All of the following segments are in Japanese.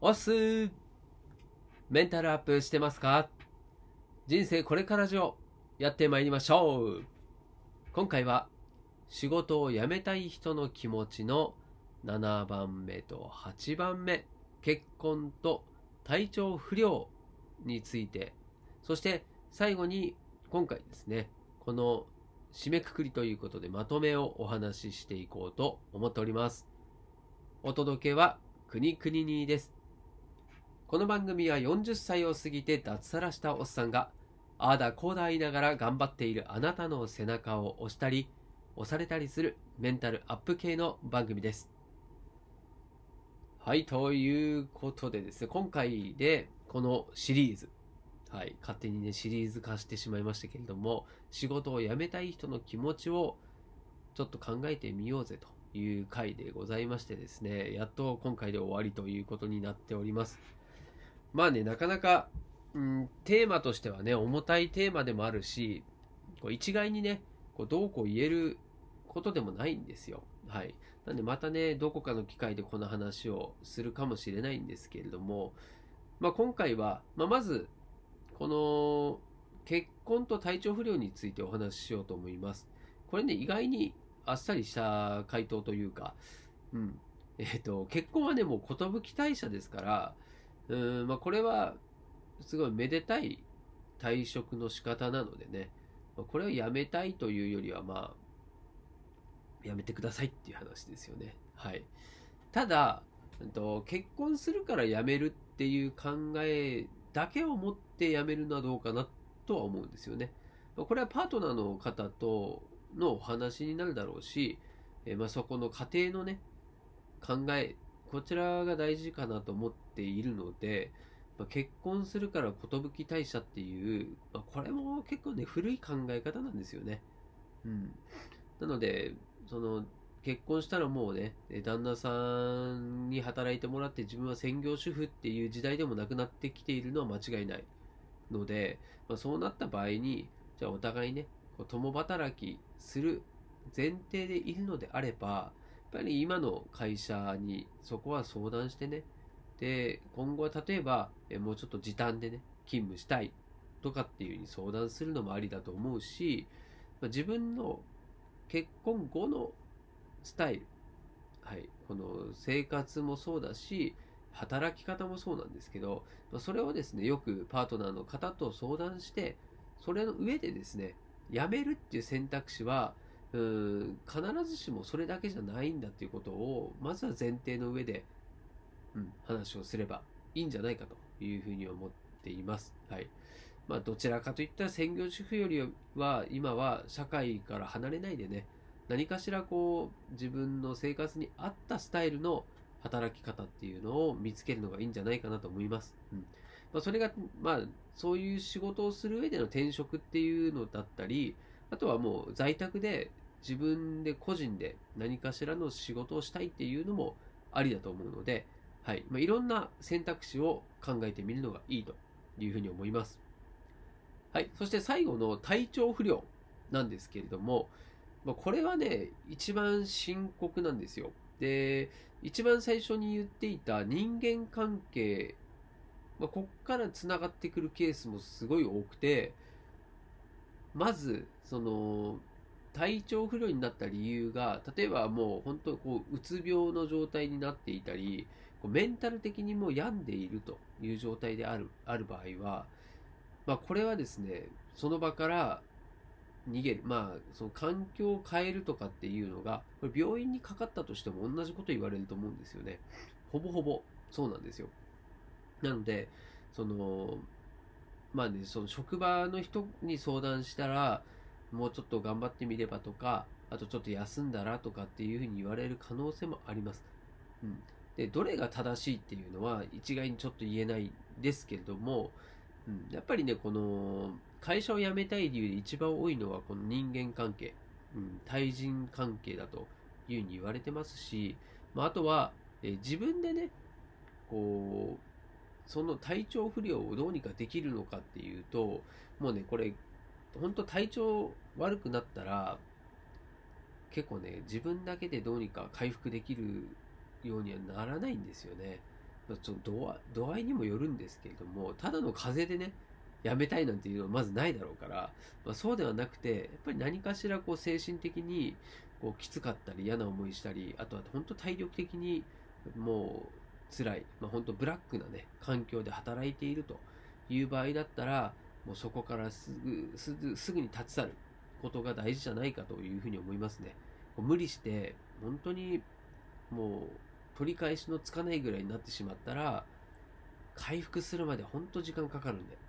おっす。メンタルアップしてますか？人生これから上やってまいりましょう。今回は仕事を辞めたい人の気持ちの7番目と8番目結婚と体調不良について。そして最後に今回ですねこの締めくくりということでまとめをお話ししていこうと思っております。お届けはくにくににです。この番組は40歳を過ぎて脱サラしたおっさんがああだこうだ言いながら頑張っているあなたの背中を押したり押されたりするメンタルアップ系の番組ですはいということでですね今回でこのシリーズはい、勝手にね、シリーズ化してしまいましたけれども、仕事を辞めたい人の気持ちをちょっと考えてみようぜという回でございましてですね、やっと今回で終わりということになっております。まあね、なかなか、うん、テーマとしてはね、重たいテーマでもあるし、こう一概にね、こうどうこう言えることでもないんですよ。はい。なんでまたね、どこかの機会でこの話をするかもしれないんですけれども、まあ、今回は、まあ、まずこの結婚と体調不良についてお話ししようと思います。これね、意外にあっさりした回答というか、うん。えっ、ー、と、結婚はね、もう寿退社ですから、うん、まあ、これは、すごいめでたい退職の仕方なのでね、まあ、これをやめたいというよりは、まあ、やめてくださいっていう話ですよね。はい。ただ、と結婚するから辞めるっていう考えだけを持って辞めるのはどうかなとは思うんですよね。これはパートナーの方とのお話になるだろうし、えまあ、そこの家庭のね、考え、こちらが大事かなと思ってているので、まあ、結婚するから寿退社っていう、まあ、これも結構ね、古い考え方なんですよね。うん。なので、その、結婚したらもうね、旦那さんに働いてもらって自分は専業主婦っていう時代でもなくなってきているのは間違いないので、まあ、そうなった場合に、じゃあお互いね、こう共働きする前提でいるのであれば、やっぱり今の会社にそこは相談してね、で、今後は例えば、えもうちょっと時短でね、勤務したいとかっていうふうに相談するのもありだと思うし、ま、自分の結婚後のスタイル、はい、この生活もそうだし、働き方もそうなんですけど、それをですね、よくパートナーの方と相談して、それの上でですね、辞めるっていう選択肢は、うん必ずしもそれだけじゃないんだっていうことを、まずは前提の上で、うん、話をすればいいんじゃないかというふうに思っています。はい。まあ、どちらかといったら専業主婦よりは、今は社会から離れないでね、何かしらこう自分の生活に合ったスタイルの働き方っていうのを見つけるのがいいんじゃないかなと思います。うんまあ、それが、まあ、そういう仕事をする上での転職っていうのだったり、あとはもう在宅で自分で個人で何かしらの仕事をしたいっていうのもありだと思うので、はいまあ、いろんな選択肢を考えてみるのがいいというふうに思います。はい、そして最後の体調不良なんですけれども、まあ、これはね、一番深刻なんですよ。で、一番最初に言っていた人間関係、まあ、こっから繋がってくるケースもすごい多くて、まず、その、体調不良になった理由が、例えばもう本当こう、うつ病の状態になっていたり、こうメンタル的にも病んでいるという状態である、ある場合は、まあこれはですね、その場から逃げる。まあ、その環境を変えるとかっていうのが、これ病院にかかったとしても同じこと言われると思うんですよね。ほぼほぼそうなんですよ。なので、その、まあね、その職場の人に相談したら、もうちょっと頑張ってみればとか、あとちょっと休んだらとかっていうふうに言われる可能性もあります。うん。で、どれが正しいっていうのは一概にちょっと言えないですけれども、うん、やっぱりね、この、会社を辞めたい理由で一番多いのはこの人間関係、うん、対人関係だというふうに言われてますし、まあ、あとは、え自分でね、こう、その体調不良をどうにかできるのかっていうと、もうね、これ、本当体調悪くなったら、結構ね、自分だけでどうにか回復できるようにはならないんですよね。まあちょっと度合い度合いにもよるんですけれども、ただの風邪でね、やめたいなんていうのはまずないだろうから、まあ、そうではなくて、やっぱり何かしらこう精神的にこうきつかったり嫌な思いしたり、あとは本当体力的にもう辛い、まあ、本当ブラックなね、環境で働いているという場合だったら、もうそこからすぐ、すぐ、すぐに立ち去ることが大事じゃないかというふうに思いますね。こう無理して、本当にもう取り返しのつかないぐらいになってしまったら、回復するまで本当時間かかるんで。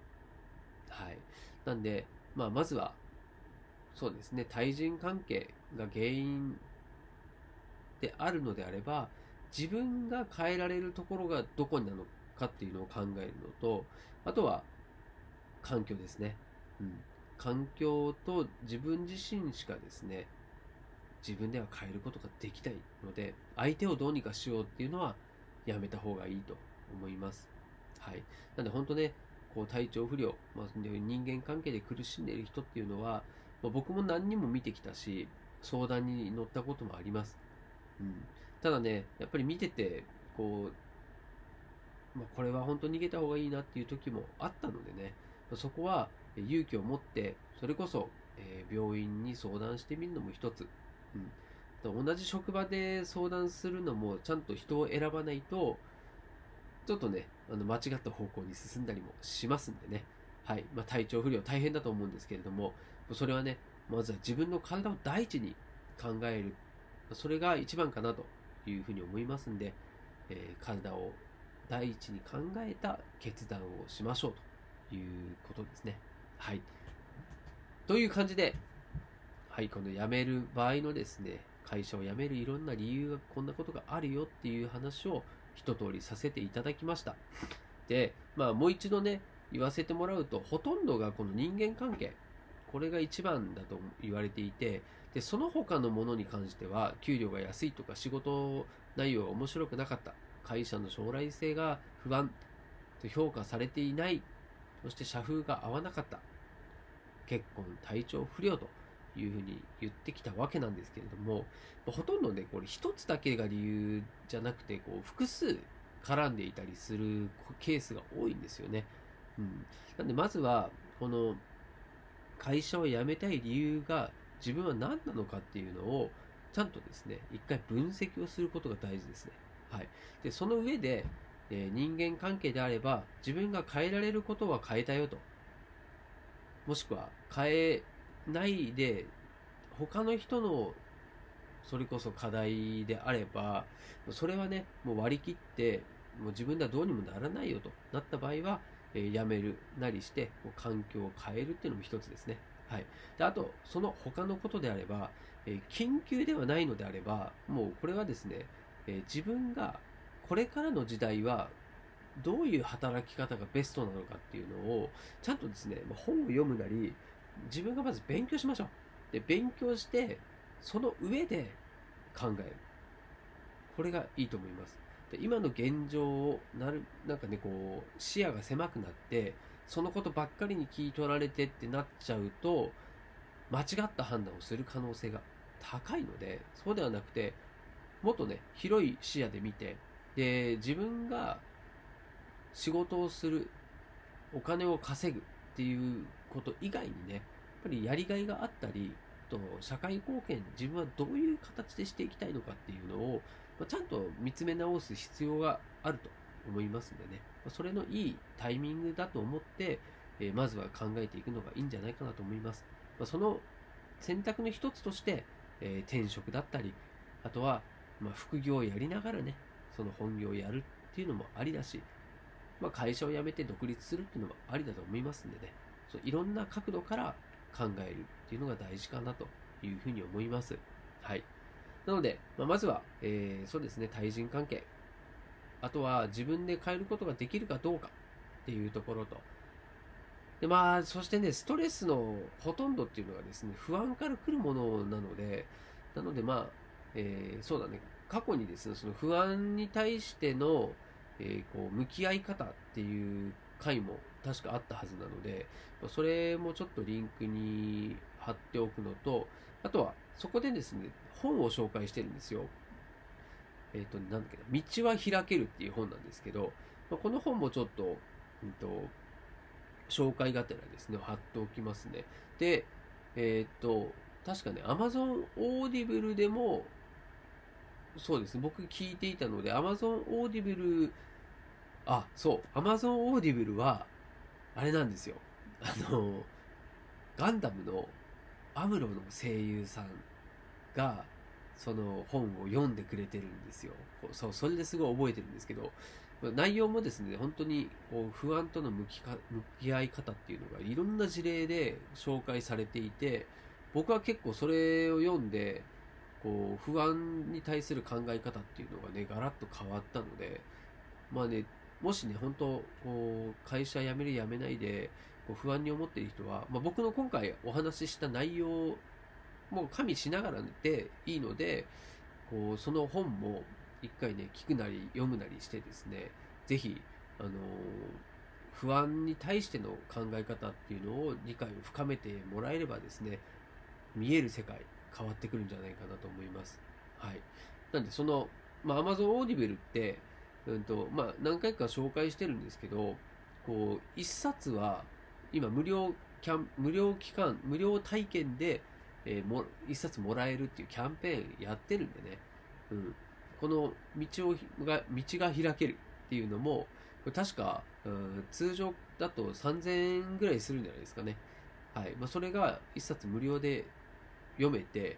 はい。なんで、まあ、まずは、そうですね、対人関係が原因であるのであれば、自分が変えられるところがどこになのかっていうのを考えるのと、あとは、環境ですね。うん。環境と自分自身しかですね、自分では変えることができないので、相手をどうにかしようっていうのはやめた方がいいと思います。はい。なんで本当ね、こう体調不良、まあ、人間関係で苦しんでいる人っていうのは、まあ、僕も何人も見てきたし、相談に乗ったこともあります。うん。ただね、やっぱり見てて、こう、まあ、これは本当に逃げた方がいいなっていう時もあったのでね、そこは勇気を持って、それこそ、え病院に相談してみるのも一つ。うん。同じ職場で相談するのも、ちゃんと人を選ばないと、ちょっとね、あの間違った方向に進んだりもしますんでね。はい。まあ、体調不良大変だと思うんですけれども、それはね、まずは自分の体を第一に考える。それが一番かなというふうに思いますんで、えー体を第一に考えた決断をしましょうということですね。はい。という感じで、はい、この辞める場合のですね、会社を辞めるいろんな理由がこんなことがあるよっていう話を一通りさせていただきました。で、まあもう一度ね、言わせてもらうと、ほとんどがこの人間関係、これが一番だと言われていて、で、その他のものに関しては、給料が安いとか仕事内容が面白くなかった、会社の将来性が不安。と評価されていない、そして社風が合わなかった、結婚、体調不良と。いうふうに言ってきたわけなんですけれども、ほとんどね、これ一つだけが理由じゃなくて、こう、複数絡んでいたりするケースが多いんですよね。うん。なんで、まずは、この、会社を辞めたい理由が自分は何なのかっていうのを、ちゃんとですね、一回分析をすることが大事ですね。はい。で、その上で、えー人間関係であれば、自分が変えられることは変えたよと。もしくは、変えないで、他の人の、それこそ課題であれば、それはね、もう割り切って、もう自分ではどうにもならないよとなった場合は、えー辞めるなりして、こう環境を変えるっていうのも一つですね。はい。で、あと、その他のことであれば、えー緊急ではないのであれば、もうこれはですね、えー自分がこれからの時代はどういう働き方がベストなのかっていうのを、ちゃんとですね、本を読むなり、自分がまず勉強しましょう。で、勉強して、その上で考える。これがいいと思います。で今の現状をなる、なんかね、こう、視野が狭くなって、そのことばっかりに聞い取られてってなっちゃうと、間違った判断をする可能性が高いので、そうではなくて、もっとね、広い視野で見て、で、自分が仕事をする、お金を稼ぐっていうこと以外にね、やっぱりやりがいがあったり、と社会貢献、自分はどういう形でしていきたいのかっていうのを、まちゃんと見つめ直す必要があると思いますんでね、まそれのいいタイミングだと思って、えまずは考えていくのがいいんじゃないかなと思います。まその選択の一つとして、え転職だったり、あとは、ま、副業をやりながらね、その本業をやるっていうのもありだし、まあ、会社を辞めて独立するっていうのもありだと思いますんでね、そういろんな角度から考えるっていうのが大事かなというふうに思います。はい。なので、まあ、まずは、えーそうですね、対人関係。あとは自分で変えることができるかどうかっていうところと。で、まあ、そしてね、ストレスのほとんどっていうのがですね、不安から来るものなので、なのでまあ、えーそうだね、過去にですね、その不安に対しての、えーこう、向き合い方っていう回も確かあったはずなので、それもちょっとリンクに貼っておくのと、あとは、そこでですね、本を紹介してるんですよ。えっ、と、なんだっけな、道は開けるっていう本なんですけど、この本もちょっと、うんと、紹介がてらですね、貼っておきますね。で、えっ、と、確かね、Amazon Audible でも、そうですね、僕聞いていたので、Amazon Audible、あ、そう、Amazon Audible は、あれなんですよ。あの、ガンダムのアムロの声優さんが、その本を読んでくれてるんですよ。そう、それですごい覚えてるんですけど、内容もですね、本当にこう不安との向きか向き合い方っていうのがいろんな事例で紹介されていて、僕は結構それを読んで、こう不安に対する考え方っていうのがね、ガラッと変わったので、まあね、もしね、本当こう会社辞める辞めないで、こう不安に思っている人は、まあ、僕の今回お話しした内容も加味しながらでいいので、こうその本も一回ね、聞くなり読むなりしてですね、ぜひ、あのー不安に対しての考え方っていうのを理解を深めてもらえればですね、見える世界変わってくるんじゃないかなと思います。はい。なんで、その、まあ、Amazon Audible って、うんと、まあ、何回か紹介してるんですけど、こう、一冊は、今、無料キャン、無料期間、無料体験で、えーも、一冊もらえるっていうキャンペーンやってるんでね、うん。この道をが、道が開けるっていうのも、これ確か、うん、通常だと3000円ぐらいするんじゃないですかね。はい。まあ、それが一冊無料で読めて、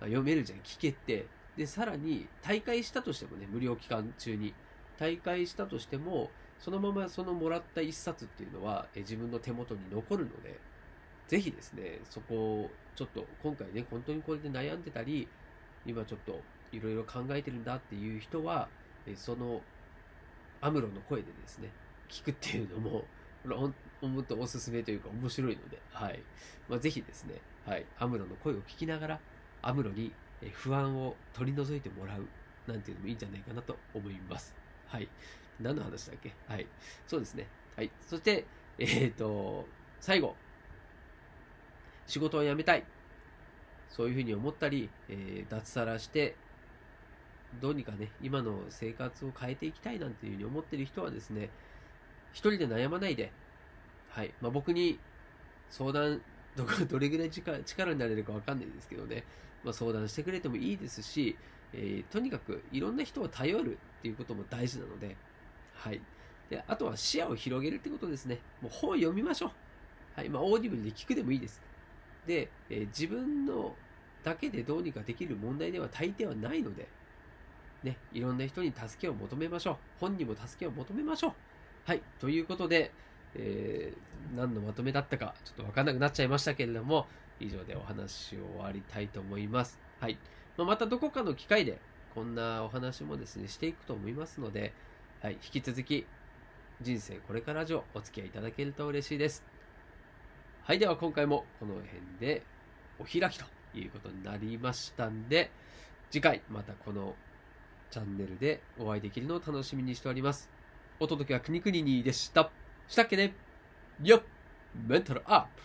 読めるじゃん、聞けて、で、さらに、大会したとしてもね、無料期間中に、大会したとしても、そのままそのもらった一冊っていうのは、え自分の手元に残るので、ぜひですね、そこを、ちょっと、今回ね、本当にこれで悩んでたり、今ちょっと、いろいろ考えてるんだっていう人は、えその、アムロの声でですね、聞くっていうのも、これほん本当おすすめというか面白いので、はい。まあ、ぜひですね、はい。アムロの声を聞きながら、アムロに不安を取り除いてもらう、なんていうのもいいんじゃないかなと思います。はい。何の話だっけ？はい。そうですね。はい。そして、えっ、と、最後。仕事を辞めたい。そういうふうに思ったり、えー脱サラして、どうにかね、今の生活を変えていきたいなんていうふうに思ってる人はですね、一人で悩まないで、はい。まあ、僕に相談、どこ どれぐらい力力になれるかわかんないですけどね、まあ、相談してくれてもいいですし、えーとにかくいろんな人を頼るっていうことも大事なので、はい。で、あとは視野を広げるってことですね。もう本を読みましょう。はい。まあ、 Audible で聞くでもいいです。で、えー自分のだけでどうにかできる問題では大抵はないので、ね、いろんな人に助けを求めましょう。本にも助けを求めましょう。はい。ということで、えー何のまとめだったか、ちょっとわかんなくなっちゃいましたけれども、以上でお話を終わりたいと思います。はい。まあまたどこかの機会で、こんなお話もですね、していくと思いますので、はい。引き続き、人生これから上お付き合いいただけると嬉しいです。はい。では今回もこの辺でお開きということになりましたんで、次回またこのチャンネルでお会いできるのを楽しみにしております。お届けはくにくににでした。したっけね？よっメンタルアップ。